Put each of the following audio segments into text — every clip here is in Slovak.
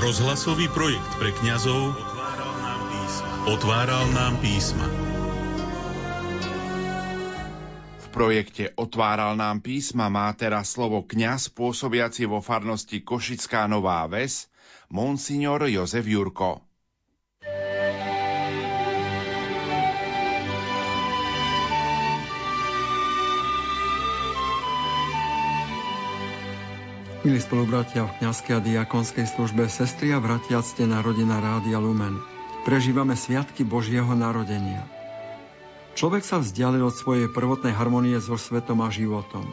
Rozhlasový projekt pre kňazov otváral nám písma. Otváral nám písma. V projekte Otváral nám písma má teraz slovo kňaz pôsobiaci vo farnosti Košická Nová Ves, monsignor Jozef Jurko. Milí spolubratia v kniazkej a diakonskej službe, sestri a bratia, ste rodina Rádia Lumen. Prežívame sviatky Božieho narodenia. Človek sa vzdialil od svojej prvotnej harmonie so svetom a životom.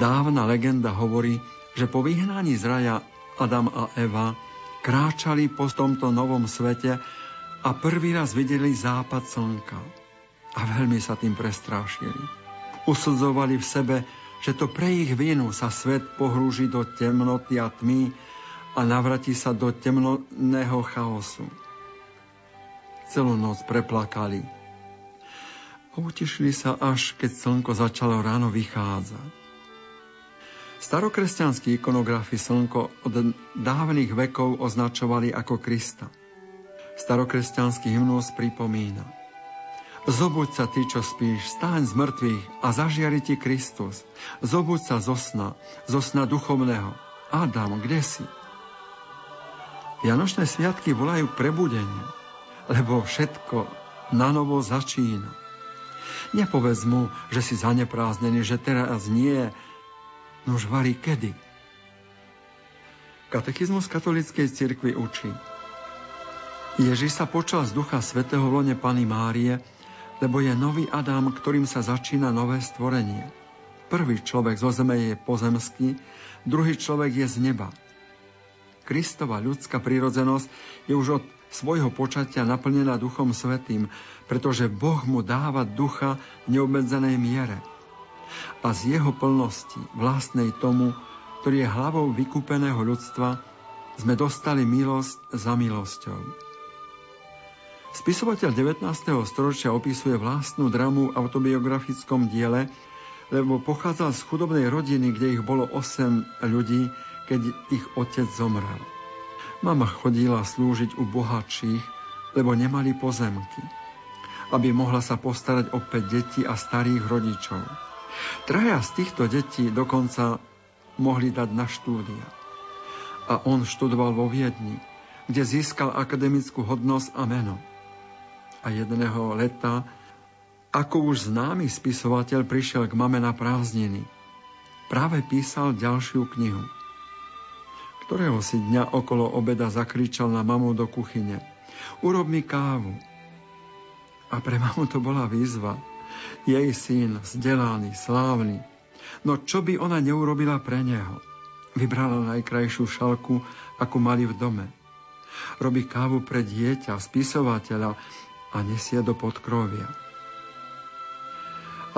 Dávna legenda hovorí, že po vyhnaní z raja Adam a Eva kráčali po tomto novom svete a prvý raz videli západ slnka. A veľmi sa tým prestrášili. Usudzovali v sebe že to pre ich vinu sa svet pohrúži do temnoty a tmy a navratí sa do temnotného chaosu. Celú noc preplakali. Utišili sa až, keď slnko začalo ráno vychádzať. Starokresťanskí ikonografi slnko od dávnych vekov označovali ako Krista. Starokresťanský hymnus pripomína – Zobuď sa ty, čo spíš, stáň z mŕtvych a zažiari ti Kristus. Zobuď sa zo sna, zo sna duchovného. Adam, kde si? Vianočné sviatky volajú prebudenie, lebo všetko na novo začína. Nepovedz mu, že si zanepráznený, že teraz nie, nož varí kedy. Katechizmus katolíckej cirkvi učí. Ježiš sa počal z Ducha Svetého v lone Pany Márie lebo je nový Adam, ktorým sa začína nové stvorenie. Prvý človek zo zeme je pozemský, druhý človek je z neba. Kristova ľudská prírodzenosť je už od svojho počatia naplnená Duchom Svetým, pretože Boh mu dáva ducha v neobmedzenej miere. A z jeho plnosti, vlastnej tomu, ktorý je hlavou vykúpeného ľudstva, sme dostali milosť za milosťou. Spisovateľ 19. storočia opisuje vlastnú dramu v autobiografickom diele, lebo pochádzal z chudobnej rodiny, kde ich bolo 8 ľudí, keď ich otec zomrel. Mama chodila slúžiť u bohatších, lebo nemali pozemky, aby mohla sa postarať o 5 detí a starých rodičov. Traja z týchto detí dokonca mohli dať na štúdia. A on študoval vo Viedni, kde získal akademickú hodnosť a meno a jedného leta, ako už známy spisovateľ prišiel k mame na prázdniny. Práve písal ďalšiu knihu. Ktorého si dňa okolo obeda zakričal na mamu do kuchyne. Urob mi kávu. A pre mamu to bola výzva. Jej syn, vzdelaný, slávny. No čo by ona neurobila pre neho? Vybrala najkrajšiu šalku, ako mali v dome. Robí kávu pre dieťa, spisovateľa, a nesie do podkrovia.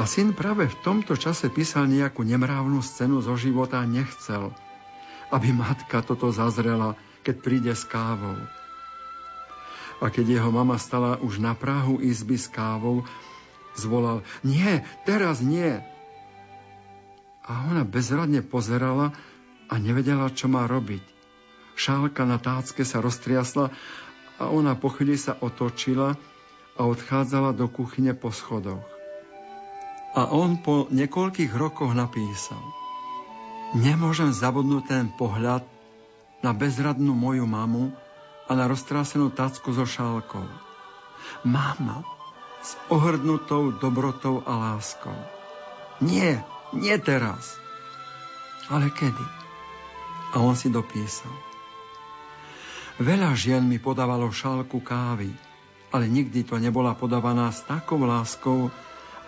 A syn práve v tomto čase písal nejakú nemrávnu scénu zo života a nechcel, aby matka toto zazrela, keď príde s kávou. A keď jeho mama stala už na Prahu izby s kávou, zvolal, nie, teraz nie. A ona bezradne pozerala a nevedela, čo má robiť. Šálka na tácke sa roztriasla a ona po chvíli sa otočila a odchádzala do kuchyne po schodoch. A on po niekoľkých rokoch napísal Nemôžem zabudnúť ten pohľad na bezradnú moju mamu a na roztrásenú tacku so šálkou. Mama s ohrdnutou dobrotou a láskou. Nie, nie teraz. Ale kedy? A on si dopísal. Veľa žien mi podávalo šálku kávy, ale nikdy to nebola podávaná s takou láskou,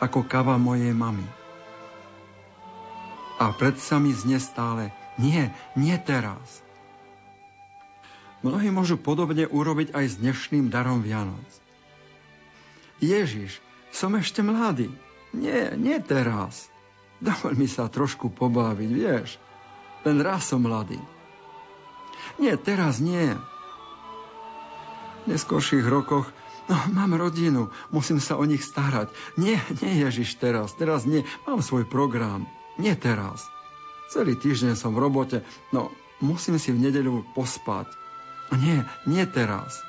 ako kava mojej mamy. A predsa mi zne stále, nie, nie teraz. Mnohí môžu podobne urobiť aj s dnešným darom Vianoc. Ježiš, som ešte mladý. Nie, nie teraz. Dovol mi sa trošku pobaviť, vieš. Len raz som mladý. Nie, teraz nie. V neskôrších rokoch No, mám rodinu, musím sa o nich starať. Nie, nie Ježiš teraz, teraz nie, mám svoj program. Nie teraz. Celý týždeň som v robote, no musím si v nedeľu pospať. Nie, nie teraz.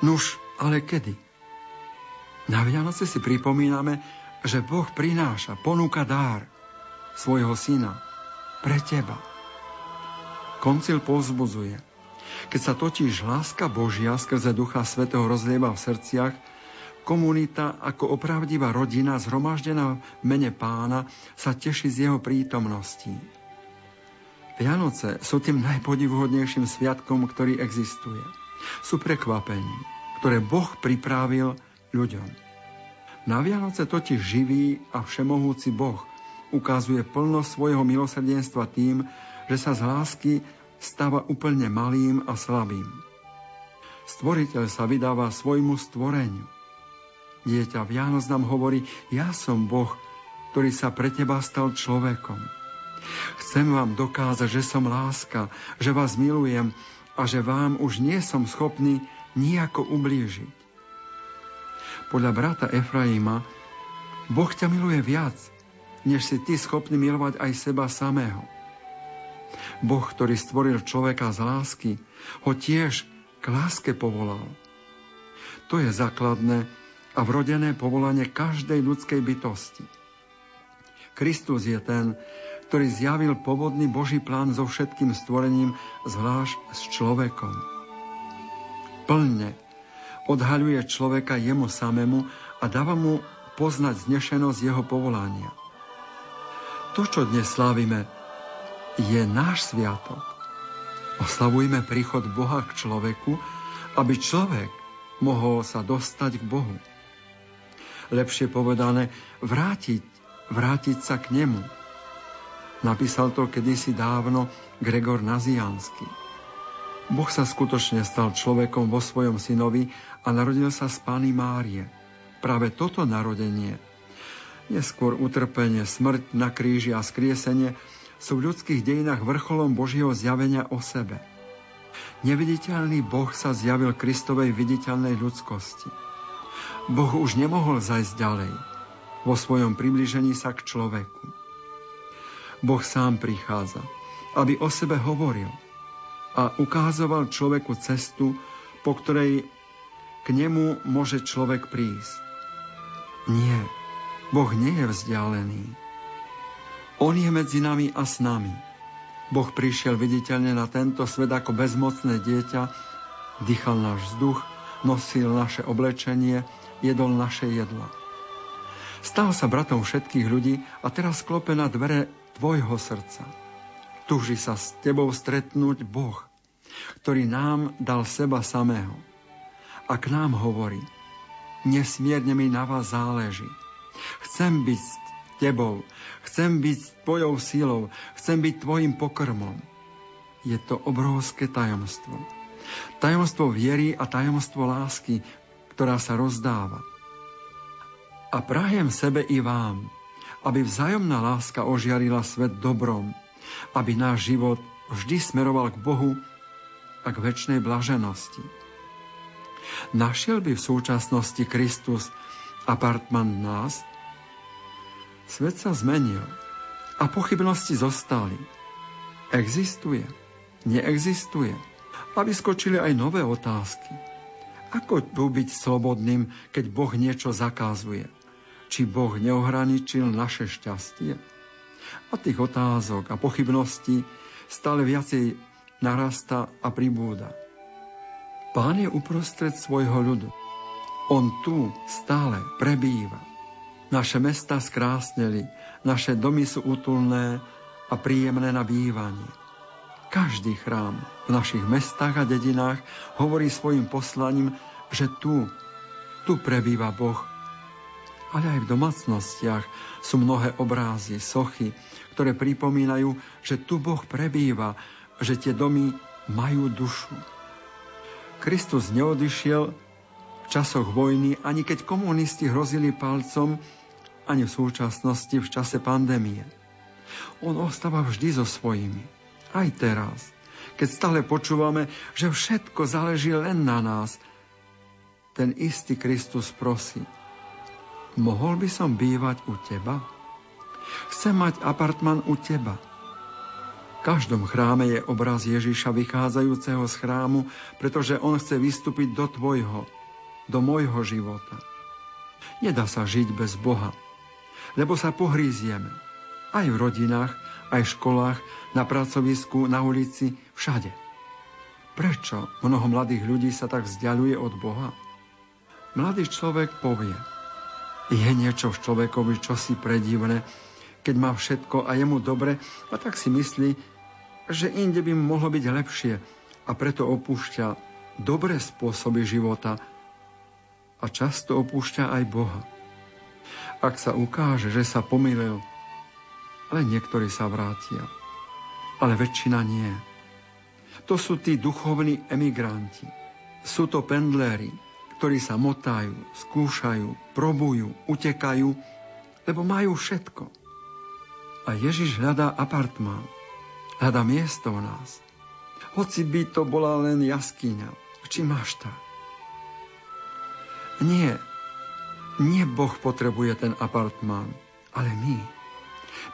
Nuž, ale kedy? Na Vianoce si pripomíname, že Boh prináša, ponúka dár svojho syna pre teba. Koncil povzbudzuje. Keď sa totiž láska Božia skrze Ducha Svetého rozlieva v srdciach, komunita ako opravdivá rodina zhromaždená v mene pána sa teší z jeho prítomností. Vianoce sú tým najpodivuhodnejším sviatkom, ktorý existuje. Sú prekvapením, ktoré Boh pripravil ľuďom. Na Vianoce totiž živý a všemohúci Boh ukazuje plnosť svojho milosrdenstva tým, že sa z lásky stáva úplne malým a slabým. Stvoriteľ sa vydáva svojmu stvoreniu. Dieťa Vianoc nám hovorí, ja som Boh, ktorý sa pre teba stal človekom. Chcem vám dokázať, že som láska, že vás milujem a že vám už nie som schopný nijako ublížiť. Podľa brata Efraima, Boh ťa miluje viac, než si ty schopný milovať aj seba samého. Boh, ktorý stvoril človeka z lásky, ho tiež k láske povolal. To je základné a vrodené povolanie každej ľudskej bytosti. Kristus je ten, ktorý zjavil povodný Boží plán so všetkým stvorením, zvlášť s človekom. Plne odhaľuje človeka jemu samému a dáva mu poznať znešenosť jeho povolania. To, čo dnes slávime, je náš sviatok. Oslavujme príchod Boha k človeku, aby človek mohol sa dostať k Bohu. Lepšie povedané, vrátiť, vrátiť sa k nemu – Napísal to kedysi dávno Gregor Naziansky. Boh sa skutočne stal človekom vo svojom synovi a narodil sa z Pány Márie. Práve toto narodenie, neskôr utrpenie, smrť na kríži a skriesenie sú v ľudských dejinách vrcholom Božieho zjavenia o sebe. Neviditeľný Boh sa zjavil Kristovej viditeľnej ľudskosti. Boh už nemohol zajsť ďalej vo svojom približení sa k človeku. Boh sám prichádza, aby o sebe hovoril a ukázoval človeku cestu, po ktorej k nemu môže človek prísť. Nie, Boh nie je vzdialený. On je medzi nami a s nami. Boh prišiel viditeľne na tento svet ako bezmocné dieťa, dýchal náš vzduch, nosil naše oblečenie, jedol naše jedla. Stal sa bratom všetkých ľudí a teraz klope na dvere tvojho srdca. Tuži sa s tebou stretnúť Boh, ktorý nám dal seba samého. A k nám hovorí, nesmierne mi na vás záleží. Chcem byť s tebou, chcem byť tvojou sílou, chcem byť tvojim pokrmom. Je to obrovské tajomstvo. Tajomstvo viery a tajomstvo lásky, ktorá sa rozdáva. A prajem sebe i vám, aby vzájomná láska ožiarila svet dobrom, aby náš život vždy smeroval k Bohu a k väčšnej blaženosti. Našiel by v súčasnosti Kristus apartman nás? Svet sa zmenil a pochybnosti zostali. Existuje? Neexistuje? A vyskočili aj nové otázky. Ako tu byť slobodným, keď Boh niečo zakazuje? či Boh neohraničil naše šťastie? A tých otázok a pochybností stále viacej narasta a pribúda. Pán je uprostred svojho ľudu. On tu stále prebýva. Naše mesta skrásneli, naše domy sú útulné a príjemné na bývanie. Každý chrám v našich mestách a dedinách hovorí svojim poslaním, že tu, tu prebýva Boh ale aj v domácnostiach sú mnohé obrázy, sochy, ktoré pripomínajú, že tu Boh prebýva, že tie domy majú dušu. Kristus neodišiel v časoch vojny, ani keď komunisti hrozili palcom, ani v súčasnosti v čase pandémie. On ostáva vždy so svojimi. Aj teraz, keď stále počúvame, že všetko záleží len na nás, ten istý Kristus prosí – Mohol by som bývať u teba? Chcem mať apartman u teba. každom chráme je obraz Ježiša vychádzajúceho z chrámu, pretože on chce vystúpiť do tvojho, do môjho života. Nedá sa žiť bez Boha, lebo sa pohrízieme. Aj v rodinách, aj v školách, na pracovisku, na ulici, všade. Prečo mnoho mladých ľudí sa tak vzdialuje od Boha? Mladý človek povie, je niečo v človekovi čosi predivné, keď má všetko a je mu dobre, a tak si myslí, že inde by mohlo byť lepšie a preto opúšťa dobré spôsoby života a často opúšťa aj Boha. Ak sa ukáže, že sa pomýlil, ale niektorí sa vrátia, ale väčšina nie. To sú tí duchovní emigranti. Sú to pendléri, ktorí sa motajú, skúšajú, probujú, utekajú, lebo majú všetko. A Ježiš hľadá apartmán, hľadá miesto v nás. Hoci by to bola len jaskyňa, či máš tak. Nie, nie Boh potrebuje ten apartmán, ale my.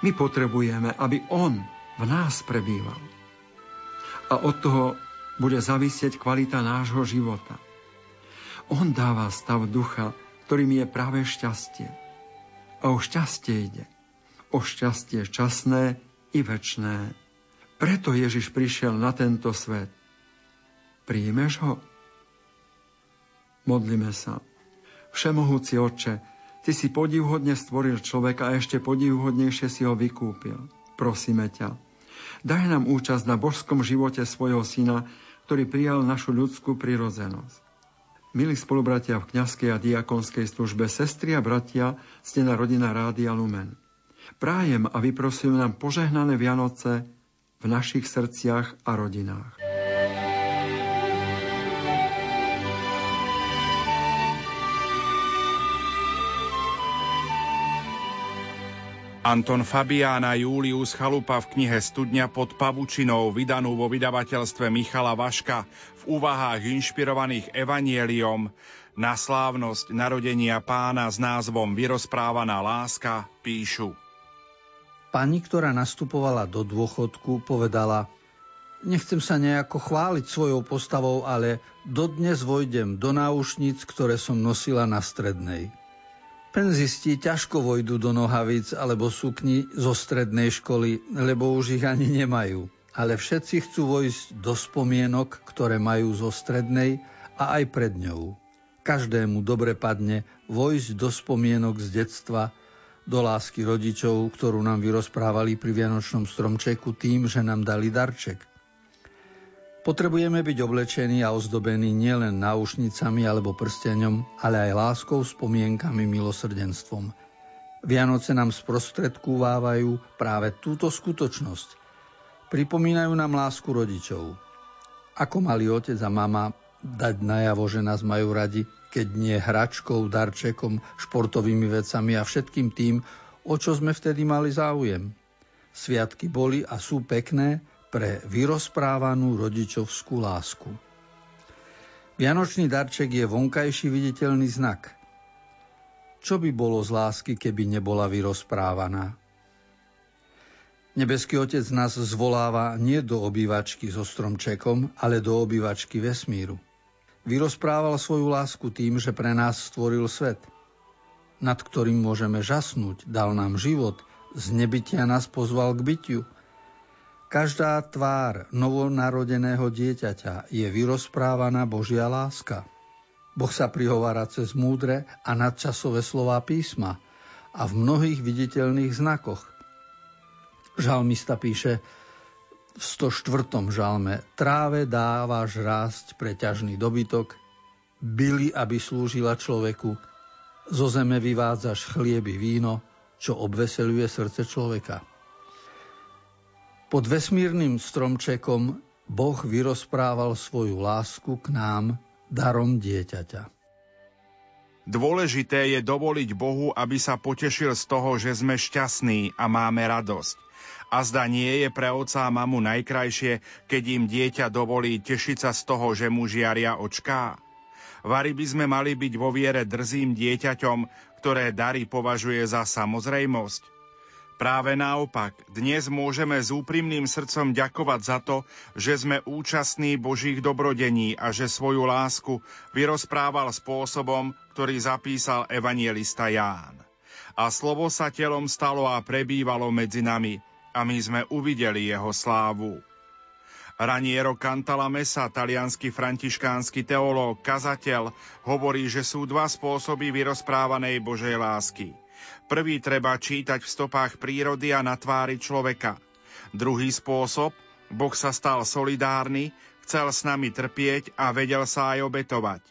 My potrebujeme, aby On v nás prebýval. A od toho bude zavisieť kvalita nášho života. On dáva stav ducha, ktorým je práve šťastie. A o šťastie ide. O šťastie časné i večné. Preto Ježiš prišiel na tento svet. Príjmeš ho? Modlíme sa. Všemohúci Otče, Ty si podivhodne stvoril človeka a ešte podivhodnejšie si ho vykúpil. Prosíme ťa, daj nám účasť na božskom živote svojho syna, ktorý prijal našu ľudskú prirodzenosť. Milí spolubratia v kňazskej a diakonskej službe, sestri a bratia, ste na rodina Rádia Lumen. Prájem a vyprosujem nám požehnané Vianoce v našich srdciach a rodinách. Anton Fabiána Julius Chalupa v knihe Studňa pod pavučinou, vydanú vo vydavateľstve Michala Vaška, v úvahách inšpirovaných evanieliom na slávnosť narodenia pána s názvom Vyrozprávaná láska píšu. Pani, ktorá nastupovala do dôchodku, povedala Nechcem sa nejako chváliť svojou postavou, ale dodnes vojdem do náušnic, ktoré som nosila na strednej. Penzisti ťažko vojdu do nohavíc alebo sukni zo strednej školy, lebo už ich ani nemajú. Ale všetci chcú vojsť do spomienok, ktoré majú zo strednej a aj pred ňou. Každému dobre padne vojsť do spomienok z detstva, do lásky rodičov, ktorú nám vyrozprávali pri Vianočnom stromčeku tým, že nám dali darček. Potrebujeme byť oblečení a ozdobení nielen náušnicami alebo prsteňom, ale aj láskou, spomienkami, milosrdenstvom. Vianoce nám sprostredkúvávajú práve túto skutočnosť. Pripomínajú nám lásku rodičov. Ako mali otec a mama dať najavo, že nás majú radi, keď nie hračkou, darčekom, športovými vecami a všetkým tým, o čo sme vtedy mali záujem. Sviatky boli a sú pekné, pre vyrozprávanú rodičovskú lásku. Vianočný darček je vonkajší viditeľný znak. Čo by bolo z lásky, keby nebola vyrozprávaná? Nebeský Otec nás zvoláva nie do obývačky so stromčekom, ale do obývačky vesmíru. Vyrozprával svoju lásku tým, že pre nás stvoril svet, nad ktorým môžeme žasnúť, dal nám život, z nebytia nás pozval k bytiu – Každá tvár novonarodeného dieťaťa je vyrozprávaná Božia láska. Boh sa prihovára cez múdre a nadčasové slová písma a v mnohých viditeľných znakoch. Žalmista píše v 104. žalme Tráve dávaš rásť pre ťažný dobytok, byli, aby slúžila človeku, zo zeme vyvádzaš chlieby víno, čo obveseluje srdce človeka. Pod vesmírnym stromčekom Boh vyrozprával svoju lásku k nám darom dieťaťa. Dôležité je dovoliť Bohu, aby sa potešil z toho, že sme šťastní a máme radosť. A zda nie je pre oca a mamu najkrajšie, keď im dieťa dovolí tešiť sa z toho, že mu žiaria očká. Vary by sme mali byť vo viere drzým dieťaťom, ktoré dary považuje za samozrejmosť. Práve naopak, dnes môžeme s úprimným srdcom ďakovať za to, že sme účastní Božích dobrodení a že svoju lásku vyrozprával spôsobom, ktorý zapísal evangelista Ján. A slovo sa telom stalo a prebývalo medzi nami a my sme uvideli jeho slávu. Raniero Cantalamessa, talianský františkánsky teológ, kazateľ, hovorí, že sú dva spôsoby vyrozprávanej Božej lásky – Prvý treba čítať v stopách prírody a na tvári človeka. Druhý spôsob, Boh sa stal solidárny, chcel s nami trpieť a vedel sa aj obetovať.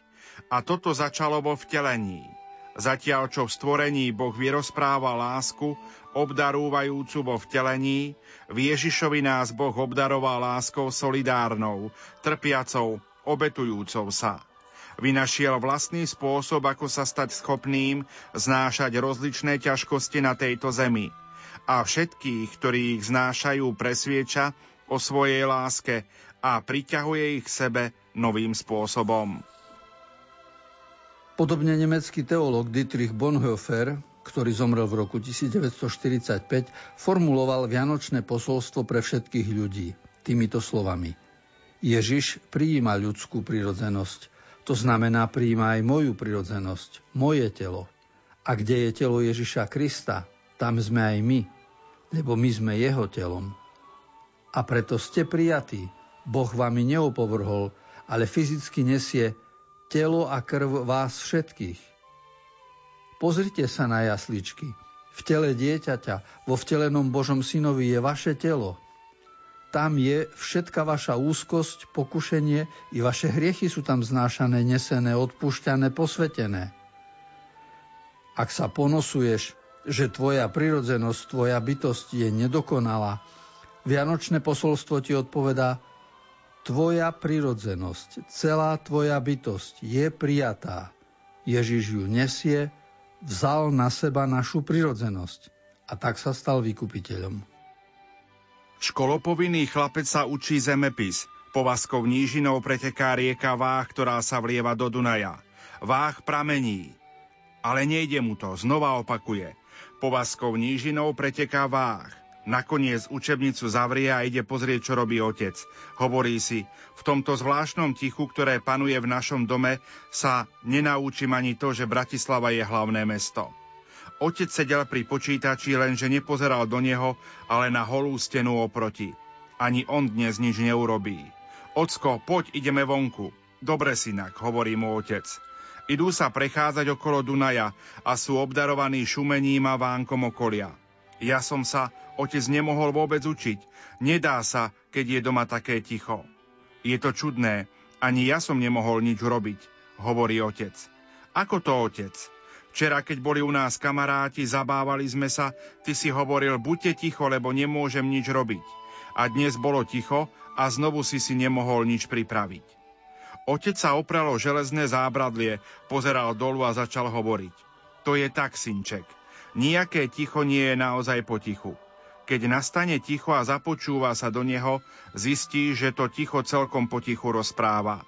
A toto začalo vo vtelení. Zatiaľ, čo v stvorení Boh vyrozpráva lásku, obdarúvajúcu vo vtelení, v Ježišovi nás Boh obdaroval láskou solidárnou, trpiacou, obetujúcou sa vynašiel vlastný spôsob, ako sa stať schopným znášať rozličné ťažkosti na tejto zemi. A všetkých, ktorí ich znášajú, presvieča o svojej láske a priťahuje ich k sebe novým spôsobom. Podobne nemecký teológ Dietrich Bonhoeffer, ktorý zomrel v roku 1945, formuloval vianočné posolstvo pre všetkých ľudí týmito slovami. Ježiš prijíma ľudskú prirodzenosť. To znamená, príjma aj moju prirodzenosť, moje telo. A kde je telo Ježiša Krista, tam sme aj my, lebo my sme jeho telom. A preto ste prijatí. Boh vami neopovrhol, ale fyzicky nesie telo a krv vás všetkých. Pozrite sa na jasličky. V tele dieťaťa, vo vtelenom Božom synovi je vaše telo, tam je všetka vaša úzkosť, pokušenie, i vaše hriechy sú tam znášané, nesené, odpúšťané, posvetené. Ak sa ponosuješ, že tvoja prirodzenosť, tvoja bytosť je nedokonalá, Vianočné posolstvo ti odpovedá, tvoja prirodzenosť, celá tvoja bytosť je prijatá. Ježiš ju nesie, vzal na seba našu prirodzenosť a tak sa stal vykupiteľom. Školopovinný chlapec sa učí zemepis. Povazkou nížinou preteká rieka Váh, ktorá sa vlieva do Dunaja. Váh pramení. Ale nejde mu to, znova opakuje. Povazkou nížinou preteká Váh. Nakoniec učebnicu zavrie a ide pozrieť, čo robí otec. Hovorí si, v tomto zvláštnom tichu, ktoré panuje v našom dome, sa nenaučím ani to, že Bratislava je hlavné mesto. Otec sedel pri počítači, lenže nepozeral do neho, ale na holú stenu oproti. Ani on dnes nič neurobí. Ocko, poď, ideme vonku. Dobre, synak, hovorí mu otec. Idú sa prechádzať okolo Dunaja a sú obdarovaní šumením a vánkom okolia. Ja som sa, otec, nemohol vôbec učiť. Nedá sa, keď je doma také ticho. Je to čudné, ani ja som nemohol nič robiť, hovorí otec. Ako to, otec? Včera, keď boli u nás kamaráti, zabávali sme sa, ty si hovoril, buďte ticho, lebo nemôžem nič robiť. A dnes bolo ticho a znovu si si nemohol nič pripraviť. Otec sa opralo železné zábradlie, pozeral dolu a začal hovoriť. To je tak, synček. Nijaké ticho nie je naozaj potichu. Keď nastane ticho a započúva sa do neho, zistí, že to ticho celkom potichu rozpráva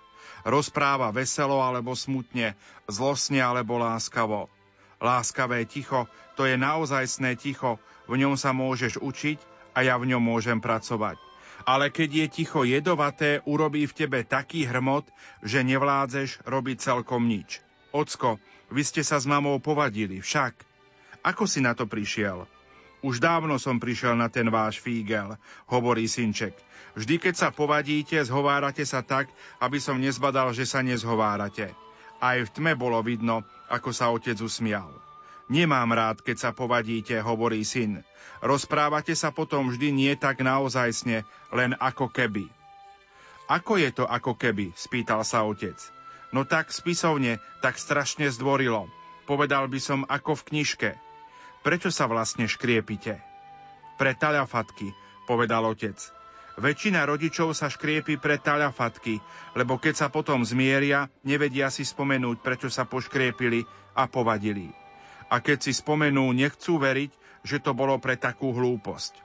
rozpráva veselo alebo smutne, zlosne alebo láskavo. Láskavé ticho, to je naozajstné ticho, v ňom sa môžeš učiť a ja v ňom môžem pracovať. Ale keď je ticho jedovaté, urobí v tebe taký hrmot, že nevládzeš robiť celkom nič. Ocko, vy ste sa s mamou povadili, však. Ako si na to prišiel? Už dávno som prišiel na ten váš fígel, hovorí synček. Vždy, keď sa povadíte, zhovárate sa tak, aby som nezbadal, že sa nezhovárate. Aj v tme bolo vidno, ako sa otec usmial. Nemám rád, keď sa povadíte, hovorí syn. Rozprávate sa potom vždy nie tak naozajsne, len ako keby. Ako je to ako keby? spýtal sa otec. No tak spisovne, tak strašne zdvorilo. Povedal by som ako v knižke. Prečo sa vlastne škriepite? Pre taľafatky, povedal otec. Väčšina rodičov sa škriepi pre taľafatky, lebo keď sa potom zmieria, nevedia si spomenúť, prečo sa poškriepili a povadili. A keď si spomenú, nechcú veriť, že to bolo pre takú hlúposť.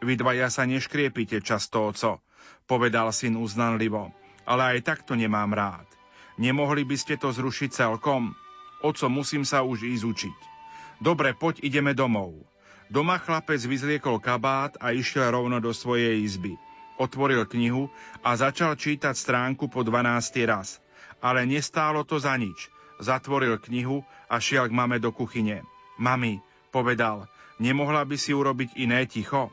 Vy dvaja sa neškriepite často, oco, povedal syn uznanlivo, ale aj tak to nemám rád. Nemohli by ste to zrušiť celkom? Oco, musím sa už ísť učiť. Dobre, poď, ideme domov. Doma chlapec vyzliekol kabát a išiel rovno do svojej izby. Otvoril knihu a začal čítať stránku po 12. raz. Ale nestálo to za nič. Zatvoril knihu a šiel k mame do kuchyne. Mami, povedal, nemohla by si urobiť iné ticho?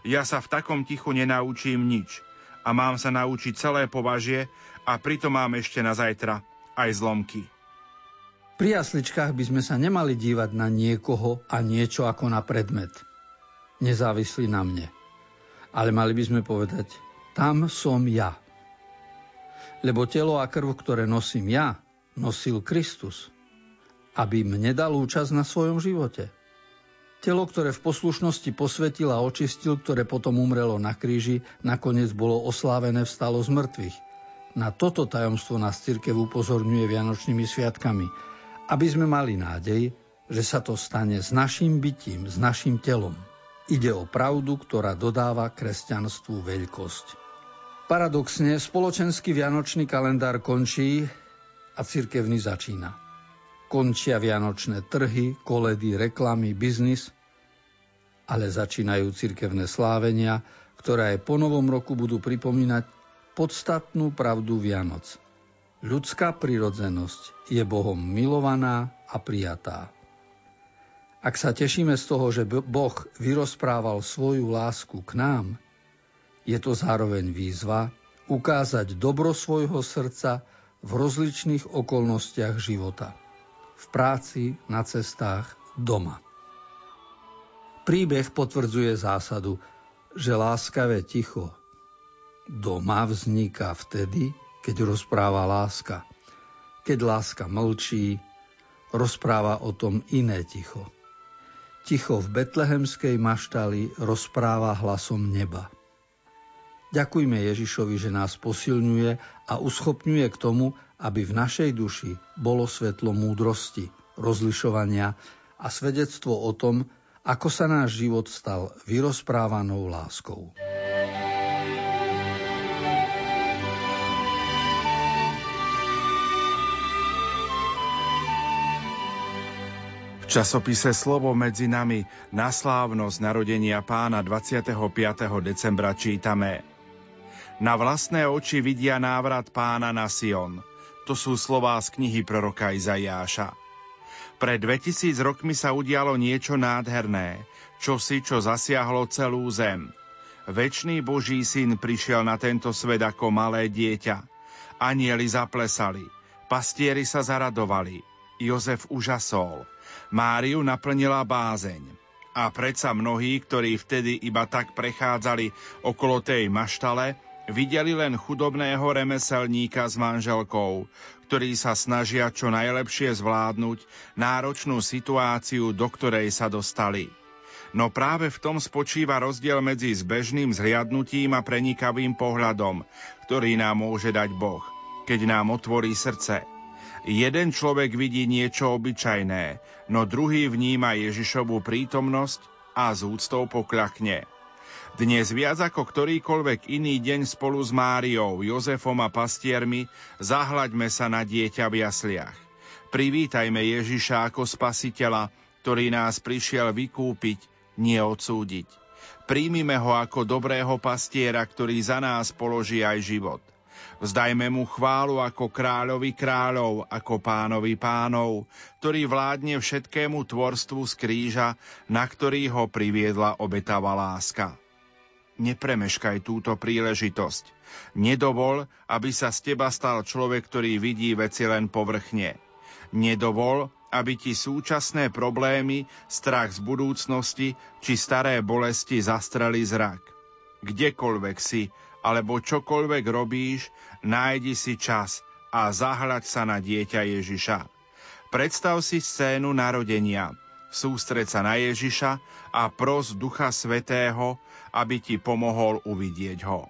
Ja sa v takom tichu nenaučím nič a mám sa naučiť celé považie a pritom mám ešte na zajtra aj zlomky. Pri jasličkách by sme sa nemali dívať na niekoho a niečo ako na predmet. Nezávislí na mne. Ale mali by sme povedať, tam som ja. Lebo telo a krv, ktoré nosím ja, nosil Kristus, aby mne dal účasť na svojom živote. Telo, ktoré v poslušnosti posvetil a očistil, ktoré potom umrelo na kríži, nakoniec bolo oslávené vstalo z mŕtvych. Na toto tajomstvo nás cirkev upozorňuje Vianočnými sviatkami, aby sme mali nádej, že sa to stane s našim bytím, s našim telom. Ide o pravdu, ktorá dodáva kresťanstvu veľkosť. Paradoxne, spoločenský vianočný kalendár končí a cirkevný začína. Končia vianočné trhy, koledy, reklamy, biznis ale začínajú cirkevné slávenia, ktoré aj po novom roku budú pripomínať podstatnú pravdu Vianoc. Ľudská prirodzenosť je Bohom milovaná a prijatá. Ak sa tešíme z toho, že Boh vyrozprával svoju lásku k nám, je to zároveň výzva ukázať dobro svojho srdca v rozličných okolnostiach života. V práci, na cestách, doma. Príbeh potvrdzuje zásadu, že láskavé ticho doma vzniká vtedy, keď rozpráva láska. Keď láska mlčí, rozpráva o tom iné ticho. Ticho v betlehemskej maštali rozpráva hlasom neba. Ďakujme Ježišovi, že nás posilňuje a uschopňuje k tomu, aby v našej duši bolo svetlo múdrosti, rozlišovania a svedectvo o tom, ako sa náš život stal vyrozprávanou láskou. Časopise Slovo medzi nami na slávnosť narodenia pána 25. decembra čítame Na vlastné oči vidia návrat pána na Sion. To sú slová z knihy proroka Izajáša. Pred 2000 rokmi sa udialo niečo nádherné, čosi, čo zasiahlo celú zem. Večný Boží syn prišiel na tento svet ako malé dieťa. Anieli zaplesali, pastieri sa zaradovali, Jozef užasol, Máriu naplnila bázeň. A predsa mnohí, ktorí vtedy iba tak prechádzali okolo tej maštale, videli len chudobného remeselníka s manželkou, ktorí sa snažia čo najlepšie zvládnuť náročnú situáciu, do ktorej sa dostali. No práve v tom spočíva rozdiel medzi zbežným zhliadnutím a prenikavým pohľadom, ktorý nám môže dať Boh, keď nám otvorí srdce. Jeden človek vidí niečo obyčajné, no druhý vníma Ježišovú prítomnosť a z úctou pokľakne. Dnes viac ako ktorýkoľvek iný deň spolu s Máriou, Jozefom a pastiermi zahľaďme sa na dieťa v jasliach. Privítajme Ježiša ako spasiteľa, ktorý nás prišiel vykúpiť, nie odsúdiť. Príjmime ho ako dobrého pastiera, ktorý za nás položí aj život. Vzdajme mu chválu ako kráľovi kráľov, ako pánovi pánov, ktorý vládne všetkému tvorstvu z kríža, na ktorý ho priviedla obetavá láska. Nepremeškaj túto príležitosť. Nedovol, aby sa z teba stal človek, ktorý vidí veci len povrchne. Nedovol, aby ti súčasné problémy, strach z budúcnosti či staré bolesti zastreli zrak. Kdekoľvek si, alebo čokoľvek robíš, nájdi si čas a zahľaď sa na dieťa Ježiša. Predstav si scénu narodenia – sústreť sa na Ježiša a pros Ducha Svetého, aby ti pomohol uvidieť ho.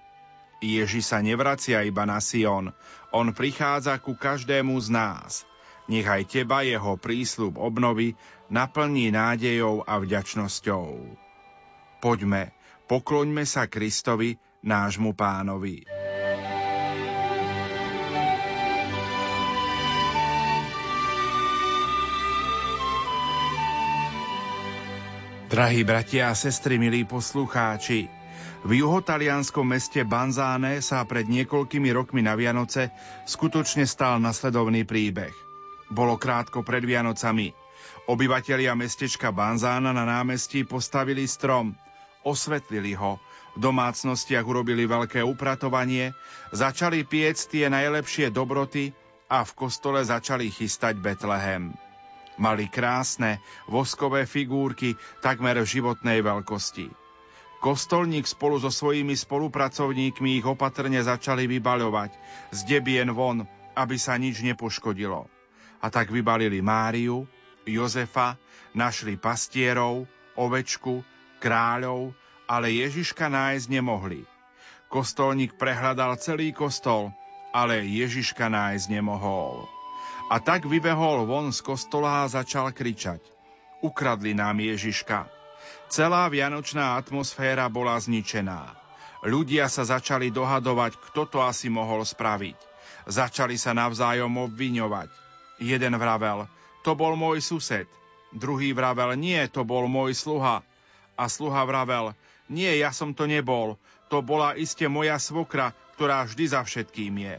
Ježiš sa nevracia iba na Sion, on prichádza ku každému z nás. Nech aj teba jeho prísľub obnovy naplní nádejou a vďačnosťou. Poďme, pokloňme sa Kristovi, nášmu pánovi. Drahí bratia a sestry, milí poslucháči, v juhotalianskom meste Banzáne sa pred niekoľkými rokmi na Vianoce skutočne stal nasledovný príbeh. Bolo krátko pred Vianocami. Obyvatelia mestečka Banzána na námestí postavili strom, osvetlili ho, v domácnostiach urobili veľké upratovanie, začali piec tie najlepšie dobroty a v kostole začali chystať Betlehem. Mali krásne, voskové figúrky takmer životnej veľkosti. Kostolník spolu so svojimi spolupracovníkmi ich opatrne začali vybaľovať z debien von, aby sa nič nepoškodilo. A tak vybalili Máriu, Jozefa, našli pastierov, ovečku, kráľov, ale Ježiška nájsť nemohli. Kostolník prehľadal celý kostol, ale Ježiška nájsť nemohol. A tak vybehol von z kostola a začal kričať. Ukradli nám Ježiška. Celá vianočná atmosféra bola zničená. Ľudia sa začali dohadovať, kto to asi mohol spraviť. Začali sa navzájom obviňovať. Jeden vravel, to bol môj sused. Druhý vravel, nie, to bol môj sluha. A sluha vravel, nie, ja som to nebol. To bola iste moja svokra, ktorá vždy za všetkým je.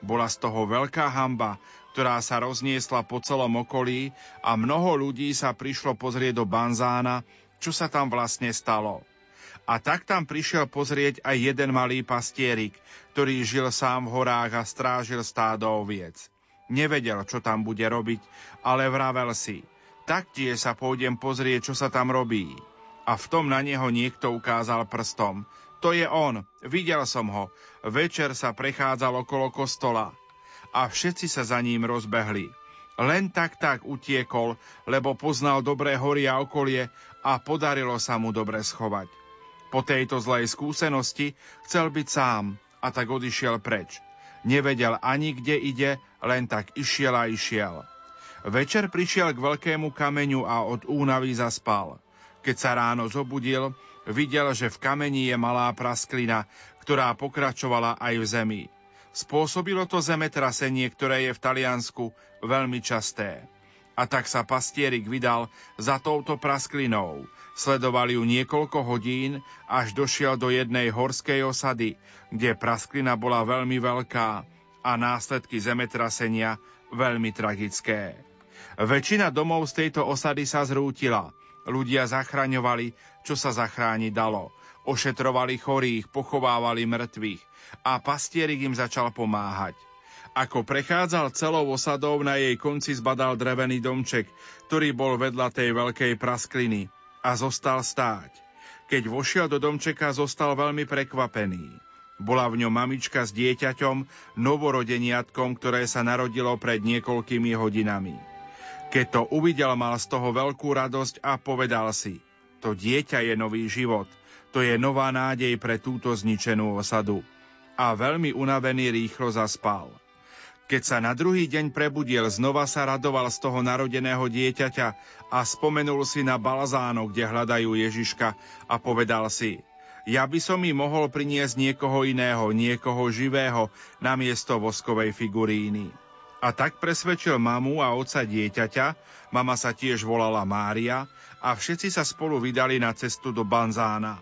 Bola z toho veľká hamba, ktorá sa rozniesla po celom okolí a mnoho ľudí sa prišlo pozrieť do Banzána, čo sa tam vlastne stalo. A tak tam prišiel pozrieť aj jeden malý pastierik, ktorý žil sám v horách a strážil stádo oviec. Nevedel, čo tam bude robiť, ale vravel si, taktiež sa pôjdem pozrieť, čo sa tam robí. A v tom na neho niekto ukázal prstom. To je on, videl som ho. Večer sa prechádzal okolo kostola a všetci sa za ním rozbehli. Len tak tak utiekol, lebo poznal dobré hory a okolie a podarilo sa mu dobre schovať. Po tejto zlej skúsenosti chcel byť sám a tak odišiel preč. Nevedel ani kde ide, len tak išiel a išiel. Večer prišiel k veľkému kameňu a od únavy zaspal. Keď sa ráno zobudil, videl, že v kameni je malá prasklina, ktorá pokračovala aj v zemi. Spôsobilo to zemetrasenie, ktoré je v Taliansku veľmi časté. A tak sa pastierik vydal za touto prasklinou. Sledoval ju niekoľko hodín, až došiel do jednej horskej osady, kde prasklina bola veľmi veľká a následky zemetrasenia veľmi tragické. Väčšina domov z tejto osady sa zrútila. Ľudia zachraňovali, čo sa zachrániť dalo. Ošetrovali chorých, pochovávali mŕtvych a pastierik im začal pomáhať. Ako prechádzal celou osadou, na jej konci zbadal drevený domček, ktorý bol vedľa tej veľkej praskliny a zostal stáť. Keď vošiel do domčeka, zostal veľmi prekvapený. Bola v ňom mamička s dieťaťom, novorodeniatkom, ktoré sa narodilo pred niekoľkými hodinami. Keď to uvidel, mal z toho veľkú radosť a povedal si, to dieťa je nový život, to je nová nádej pre túto zničenú osadu a veľmi unavený rýchlo zaspal. Keď sa na druhý deň prebudil, znova sa radoval z toho narodeného dieťaťa a spomenul si na Balzáno, kde hľadajú Ježiška a povedal si, ja by som mi mohol priniesť niekoho iného, niekoho živého, namiesto voskovej figuríny. A tak presvedčil mamu a otca dieťaťa, mama sa tiež volala Mária, a všetci sa spolu vydali na cestu do Banzána.